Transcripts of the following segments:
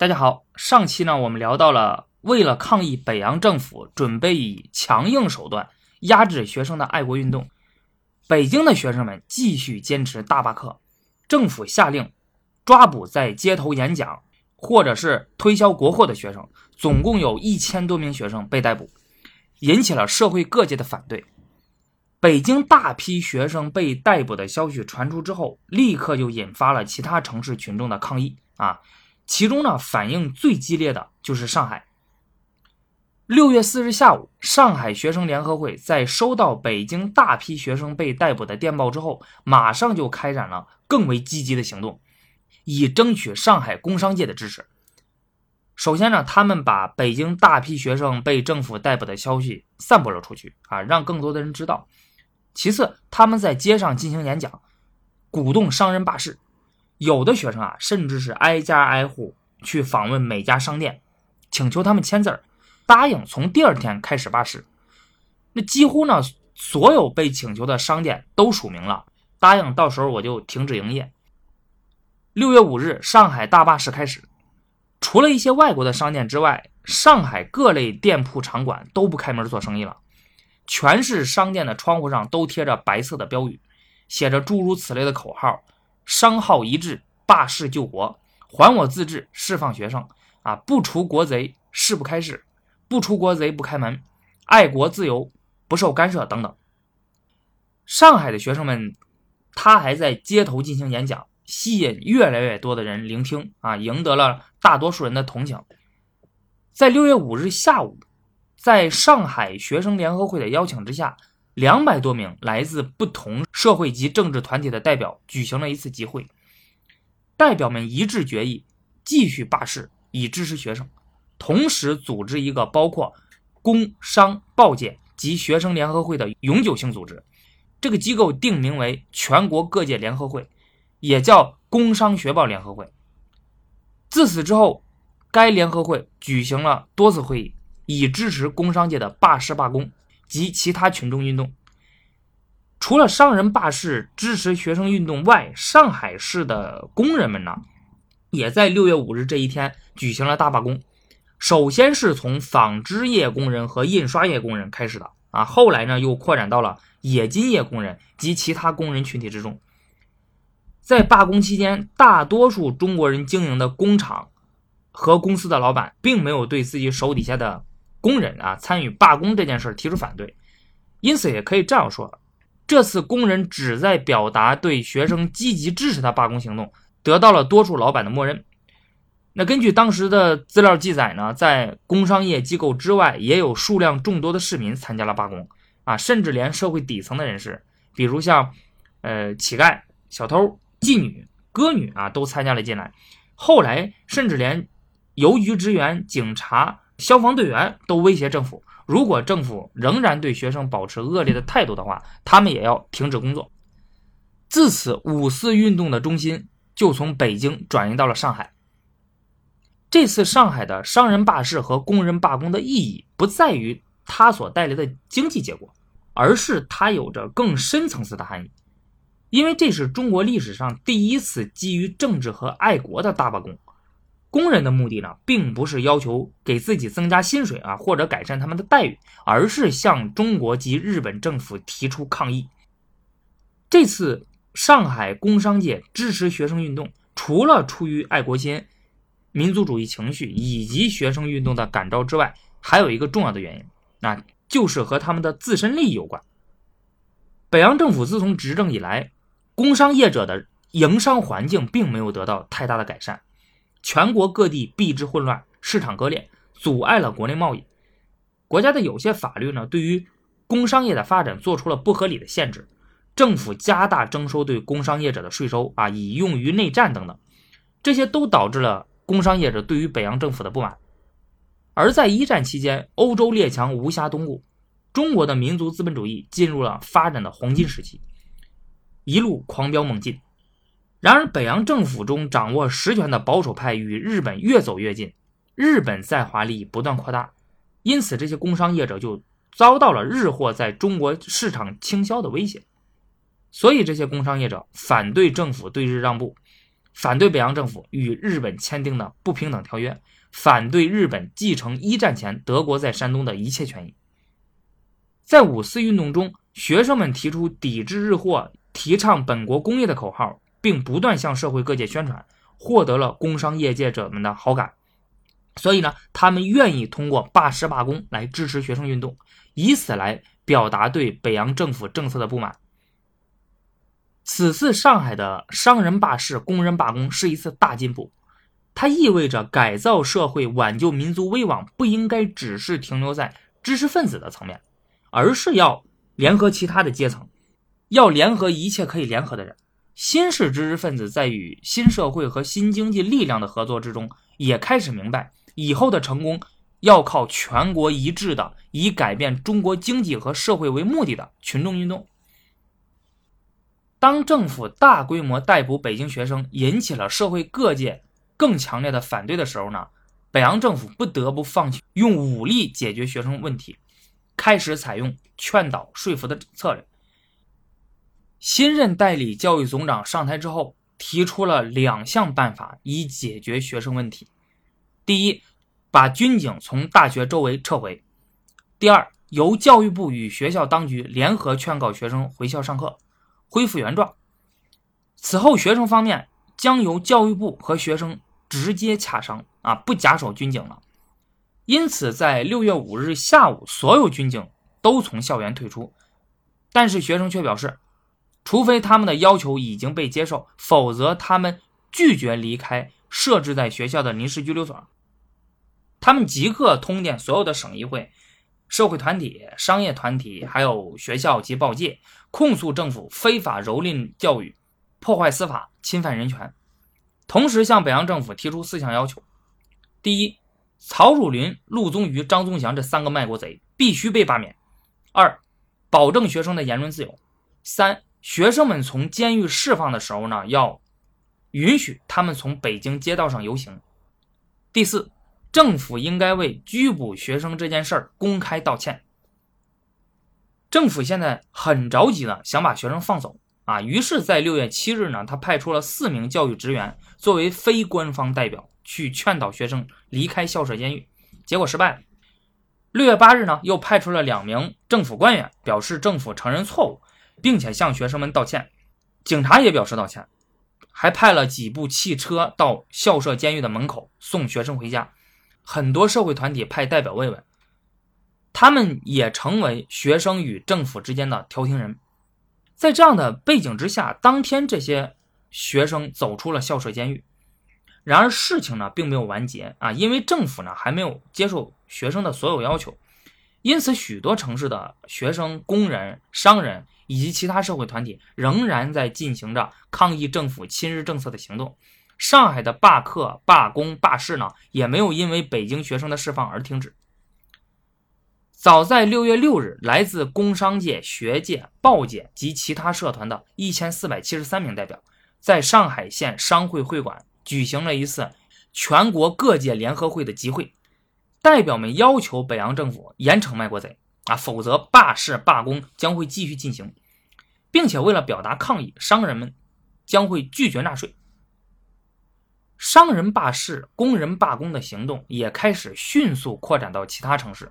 大家好，上期呢我们聊到了，为了抗议北洋政府准备以强硬手段压制学生的爱国运动，北京的学生们继续坚持大罢课，政府下令抓捕在街头演讲或者是推销国货的学生，总共有一千多名学生被逮捕，引起了社会各界的反对。北京大批学生被逮捕的消息传出之后，立刻就引发了其他城市群众的抗议啊。其中呢，反应最激烈的就是上海。六月四日下午，上海学生联合会在收到北京大批学生被逮捕的电报之后，马上就开展了更为积极的行动，以争取上海工商界的支持。首先呢，他们把北京大批学生被政府逮捕的消息散播了出去，啊，让更多的人知道。其次，他们在街上进行演讲，鼓动商人罢市。有的学生啊，甚至是挨家挨户去访问每家商店，请求他们签字儿，答应从第二天开始罢市。那几乎呢，所有被请求的商店都署名了，答应到时候我就停止营业。六月五日，上海大罢市开始，除了一些外国的商店之外，上海各类店铺场馆都不开门做生意了，全市商店的窗户上都贴着白色的标语，写着诸如此类的口号。商号一致，罢市救国，还我自治，释放学生啊！不除国贼，誓不开市；不除国贼，不开门。爱国自由，不受干涉等等。上海的学生们，他还在街头进行演讲，吸引越来越多的人聆听啊，赢得了大多数人的同情。在六月五日下午，在上海学生联合会的邀请之下。两百多名来自不同社会及政治团体的代表举行了一次集会，代表们一致决议继续罢市，以支持学生，同时组织一个包括工商报界及学生联合会的永久性组织。这个机构定名为全国各界联合会，也叫工商学报联合会。自此之后，该联合会举行了多次会议，以支持工商界的罢市罢工。及其他群众运动，除了商人罢市支持学生运动外，上海市的工人们呢，也在六月五日这一天举行了大罢工。首先是从纺织业工人和印刷业工人开始的啊，后来呢又扩展到了冶金业工人及其他工人群体之中。在罢工期间，大多数中国人经营的工厂和公司的老板，并没有对自己手底下的。工人啊，参与罢工这件事提出反对，因此也可以这样说：这次工人旨在表达对学生积极支持的罢工行动，得到了多数老板的默认。那根据当时的资料记载呢，在工商业机构之外，也有数量众多的市民参加了罢工啊，甚至连社会底层的人士，比如像呃乞丐、小偷、妓女、歌女啊，都参加了进来。后来甚至连邮局职员、警察。消防队员都威胁政府，如果政府仍然对学生保持恶劣的态度的话，他们也要停止工作。自此，五四运动的中心就从北京转移到了上海。这次上海的商人罢市和工人罢工的意义，不在于它所带来的经济结果，而是它有着更深层次的含义。因为这是中国历史上第一次基于政治和爱国的大罢工。工人的目的呢，并不是要求给自己增加薪水啊，或者改善他们的待遇，而是向中国及日本政府提出抗议。这次上海工商界支持学生运动，除了出于爱国心、民族主义情绪以及学生运动的感召之外，还有一个重要的原因，那就是和他们的自身利益有关。北洋政府自从执政以来，工商业者的营商环境并没有得到太大的改善。全国各地币制混乱，市场割裂，阻碍了国内贸易。国家的有些法律呢，对于工商业的发展做出了不合理的限制。政府加大征收对工商业者的税收啊，以用于内战等等，这些都导致了工商业者对于北洋政府的不满。而在一战期间，欧洲列强无暇东顾，中国的民族资本主义进入了发展的黄金时期，一路狂飙猛进。然而，北洋政府中掌握实权的保守派与日本越走越近，日本在华利益不断扩大，因此这些工商业者就遭到了日货在中国市场倾销的威胁。所以，这些工商业者反对政府对日让步，反对北洋政府与日本签订的不平等条约，反对日本继承一战前德国在山东的一切权益。在五四运动中，学生们提出抵制日货、提倡本国工业的口号，并不断向社会各界宣传，获得了工商业界者们的好感。所以呢，他们愿意通过罢市罢工来支持学生运动，以此来表达对北洋政府政策的不满。此次上海的商人罢市、工人罢工是一次大进步，它意味着改造社会、挽救民族危亡不应该只是停留在知识分子的层面，而是要联合其他的阶层，要联合一切可以联合的人。新式知识分子在与新社会和新经济力量的合作之中，也开始明白。以后的成功要靠全国一致的以改变中国经济和社会为目的的群众运动。当政府大规模逮捕北京学生，引起了社会各界更强烈的反对的时候呢，北洋政府不得不放弃用武力解决学生问题，开始采用劝导说服的策略。新任代理教育总长上台之后，提出了两项办法以解决学生问题。第一，把军警从大学周围撤回；第二，由教育部与学校当局联合劝告学生回校上课，恢复原状。此后，学生方面将由教育部和学生直接洽商，啊，不假手军警了。因此，在六月五日下午，所有军警都从校园退出，但是学生却表示，除非他们的要求已经被接受，否则他们拒绝离开设置在学校的临时拘留所。他们即刻通电所有的省议会、社会团体、商业团体，还有学校及报界，控诉政府非法蹂躏教育、破坏司法、侵犯人权。同时向北洋政府提出四项要求：第一，曹汝霖、陆宗舆、张宗祥这三个卖国贼必须被罢免；二，保证学生的言论自由；三，学生们从监狱释放的时候呢，要允许他们从北京街道上游行；第四。政府应该为拘捕学生这件事儿公开道歉。政府现在很着急的想把学生放走啊，于是，在六月七日呢，他派出了四名教育职员作为非官方代表去劝导学生离开校舍监狱，结果失败了。六月八日呢，又派出了两名政府官员，表示政府承认错误，并且向学生们道歉。警察也表示道歉，还派了几部汽车到校舍监狱的门口送学生回家。很多社会团体派代表慰问，他们也成为学生与政府之间的调停人。在这样的背景之下，当天这些学生走出了校舍监狱。然而事情呢并没有完结啊，因为政府呢还没有接受学生的所有要求，因此许多城市的学生、工人、商人以及其他社会团体仍然在进行着抗议政府亲日政策的行动。上海的罢课、罢工、罢市呢，也没有因为北京学生的释放而停止。早在六月六日，来自工商界、学界、报界及其他社团的一千四百七十三名代表，在上海县商会会馆举行了一次全国各界联合会的集会。代表们要求北洋政府严惩卖国贼啊，否则罢市罢工将会继续进行，并且为了表达抗议，商人们将会拒绝纳税。商人罢市、工人罢工的行动也开始迅速扩展到其他城市，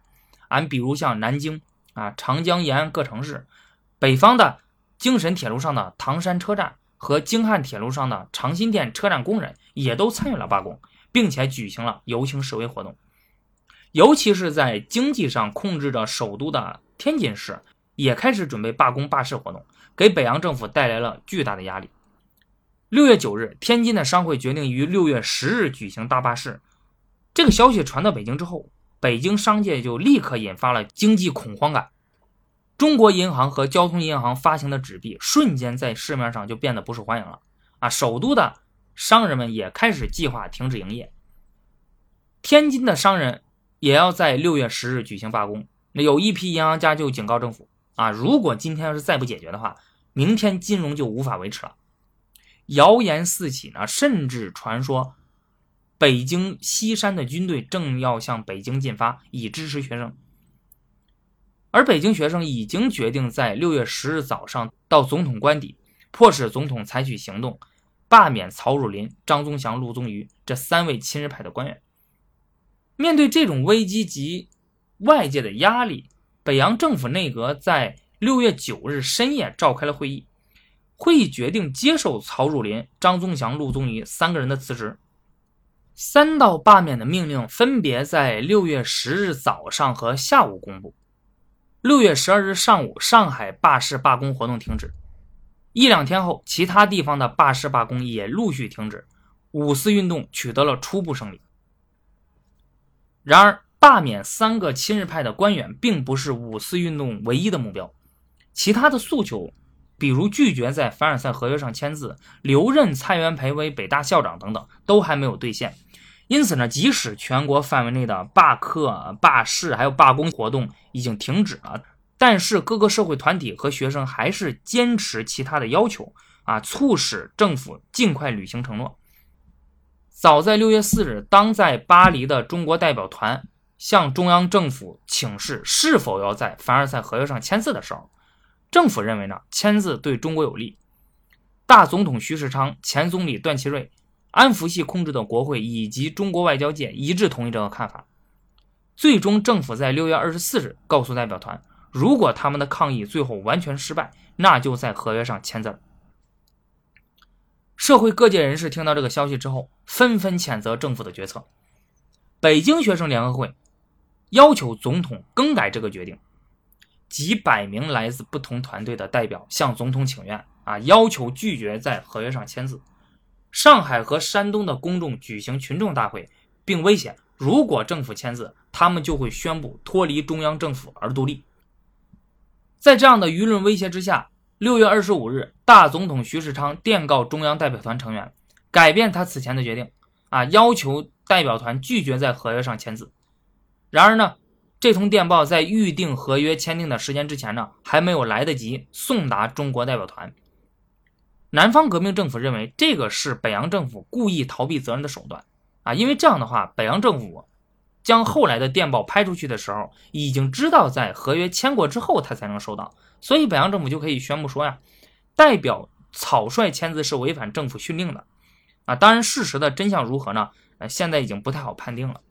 俺比如像南京啊、长江沿岸各城市，北方的京沈铁路上的唐山车站和京汉铁路上的长辛店车站工人也都参与了罢工，并且举行了游行示威活动。尤其是在经济上控制着首都的天津市，也开始准备罢工罢市活动，给北洋政府带来了巨大的压力。六月九日，天津的商会决定于六月十日举行大罢市。这个消息传到北京之后，北京商界就立刻引发了经济恐慌感。中国银行和交通银行发行的纸币瞬间在市面上就变得不受欢迎了。啊，首都的商人们也开始计划停止营业。天津的商人也要在六月十日举行罢工。那有一批银行家就警告政府：啊，如果今天要是再不解决的话，明天金融就无法维持了。谣言四起呢，甚至传说北京西山的军队正要向北京进发，以支持学生。而北京学生已经决定在六月十日早上到总统官邸，迫使总统采取行动，罢免曹汝霖、张宗祥、陆宗舆这三位亲日派的官员。面对这种危机及外界的压力，北洋政府内阁在六月九日深夜召开了会议，会议决定接受曹汝霖、张宗祥、陆宗舆三个人的辞职。三道罢免的命令分别在六月十日早上和下午公布。六月十二日上午，上海罢市罢工活动停止。一两天后，其他地方的罢市罢工也陆续停止，五四运动取得了初步胜利。然而，罢免三个亲日派的官员并不是五四运动唯一的目标，其他的诉求，比如拒绝在凡尔赛合约上签字、留任蔡元培为北大校长等等，都还没有兑现。因此呢，即使全国范围内的罢课、罢市还有罢工活动已经停止了，但是各个社会团体和学生还是坚持其他的要求啊，促使政府尽快履行承诺。早在六月四日，当在巴黎的中国代表团向中央政府请示是否要在凡尔赛合约上签字的时候，政府认为呢，签字对中国有利。大总统徐世昌、前总理段祺瑞。安福系控制的国会以及中国外交界一致同意这个看法。最终，政府在六月二十四日告诉代表团，如果他们的抗议最后完全失败，那就在合约上签字。社会各界人士听到这个消息之后，纷纷谴责政府的决策。北京学生联合会要求总统更改这个决定。几百名来自不同团队的代表向总统请愿，啊，要求拒绝在合约上签字。上海和山东的公众举行群众大会，并威胁，如果政府签字，他们就会宣布脱离中央政府而独立。在这样的舆论威胁之下，六月二十五日，大总统徐世昌电告中央代表团成员，改变他此前的决定，啊，要求代表团拒绝在合约上签字。然而呢，这通电报在预定合约签订的时间之前呢，还没有来得及送达中国代表团。南方革命政府认为这个是北洋政府故意逃避责任的手段啊，因为这样的话，北洋政府将后来的电报拍出去的时候，已经知道在合约签过之后他才能收到，所以北洋政府就可以宣布说呀，代表草率签字是违反政府训令的啊。当然，事实的真相如何呢？呃，现在已经不太好判定了。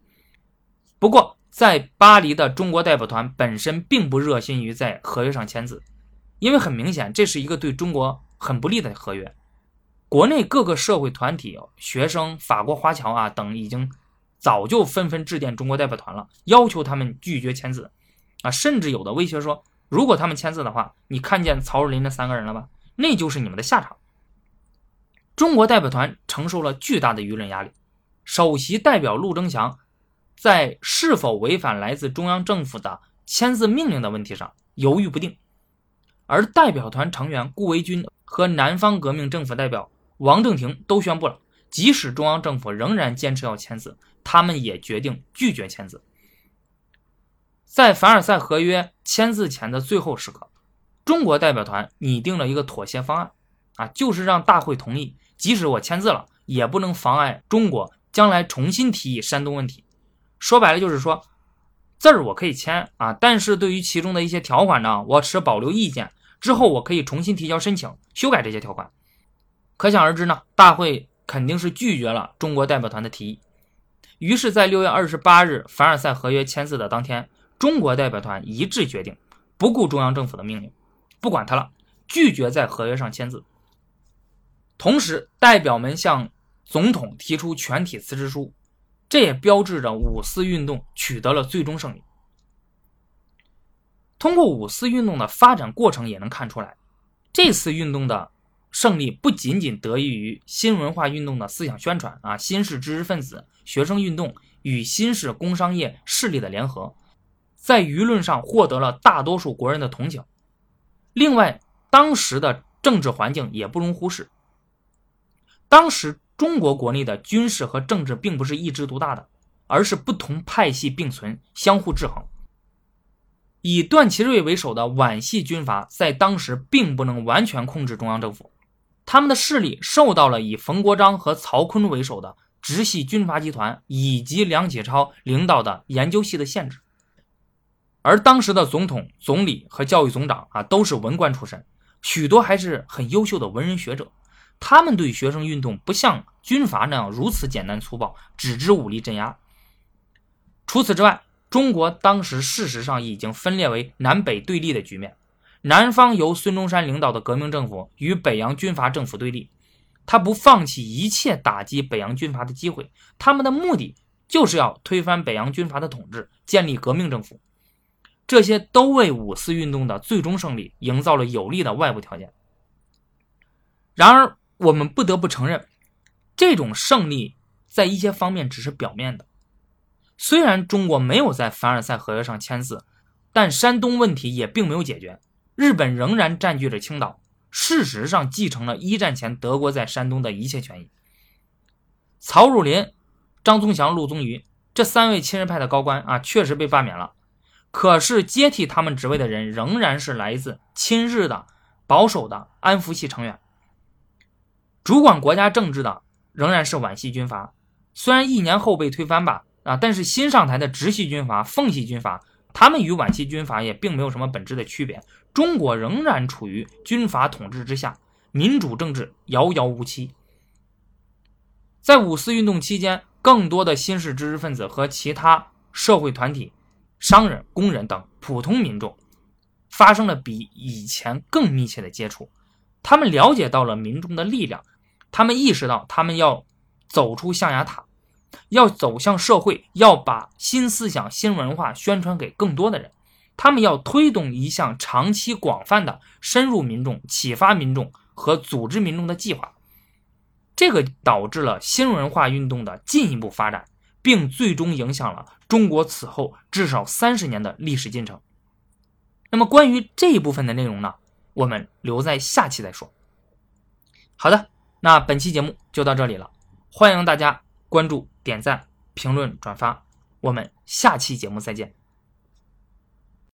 不过，在巴黎的中国代表团本身并不热心于在合约上签字，因为很明显，这是一个对中国。很不利的合约，国内各个社会团体、学生、法国华侨啊等已经早就纷纷致电中国代表团了，要求他们拒绝签字啊，甚至有的威胁说，如果他们签字的话，你看见曹汝霖那三个人了吧？那就是你们的下场。中国代表团承受了巨大的舆论压力，首席代表陆征祥在是否违反来自中央政府的签字命令的问题上犹豫不定，而代表团成员顾维钧。和南方革命政府代表王正廷都宣布了，即使中央政府仍然坚持要签字，他们也决定拒绝签字。在凡尔赛合约签字前的最后时刻，中国代表团拟定了一个妥协方案，啊，就是让大会同意，即使我签字了，也不能妨碍中国将来重新提议山东问题。说白了就是说，字儿我可以签啊，但是对于其中的一些条款呢，我持保留意见。之后我可以重新提交申请，修改这些条款。可想而知呢，大会肯定是拒绝了中国代表团的提议。于是，在六月二十八日凡尔赛合约签字的当天，中国代表团一致决定不顾中央政府的命令，不管他了，拒绝在合约上签字。同时，代表们向总统提出全体辞职书，这也标志着五四运动取得了最终胜利。通过五四运动的发展过程也能看出来，这次运动的胜利不仅仅得益于新文化运动的思想宣传啊，新式知识分子、学生运动与新式工商业势力的联合，在舆论上获得了大多数国人的同情。另外，当时的政治环境也不容忽视。当时中国国内的军事和政治并不是一枝独大的，而是不同派系并存，相互制衡。以段祺瑞为首的皖系军阀在当时并不能完全控制中央政府，他们的势力受到了以冯国璋和曹锟为首的直系军阀集团以及梁启超领导的研究系的限制。而当时的总统、总理和教育总长啊，都是文官出身，许多还是很优秀的文人学者，他们对学生运动不像军阀那样如此简单粗暴，只知武力镇压。除此之外，中国当时事实上已经分裂为南北对立的局面。南方由孙中山领导的革命政府与北洋军阀政府对立，他不放弃一切打击北洋军阀的机会，他们的目的就是要推翻北洋军阀的统治，建立革命政府。这些都为五四运动的最终胜利营造了有利的外部条件。然而，我们不得不承认，这种胜利在一些方面只是表面的。虽然中国没有在凡尔赛合约上签字，但山东问题也并没有解决。日本仍然占据着青岛，事实上继承了一战前德国在山东的一切权益。曹汝霖、张宗祥、陆宗舆这三位亲日派的高官啊，确实被罢免了。可是接替他们职位的人仍然是来自亲日的保守的安福系成员。主管国家政治的仍然是皖系军阀，虽然一年后被推翻吧，啊，但是新上台的直系军阀奉系军阀。他们与皖系军阀也并没有什么本质的区别，中国仍然处于军阀统治之下，民主政治遥遥无期。在五四运动期间，更多的新式知识分子和其他社会团体、商人、工人等普通民众发生了比以前更密切的接触，他们了解到了民众的力量，他们意识到他们要走出象牙塔。要走向社会，要把新思想、新文化宣传给更多的人。他们要推动一项长期、广泛的深入民众、启发民众和组织民众的计划。这个导致了新文化运动的进一步发展，并最终影响了中国此后至少三十年的历史进程。那么，关于这一部分的内容呢？我们留在下期再说。好的，那本期节目就到这里了，欢迎大家关注。点赞、评论、转发，我们下期节目再见。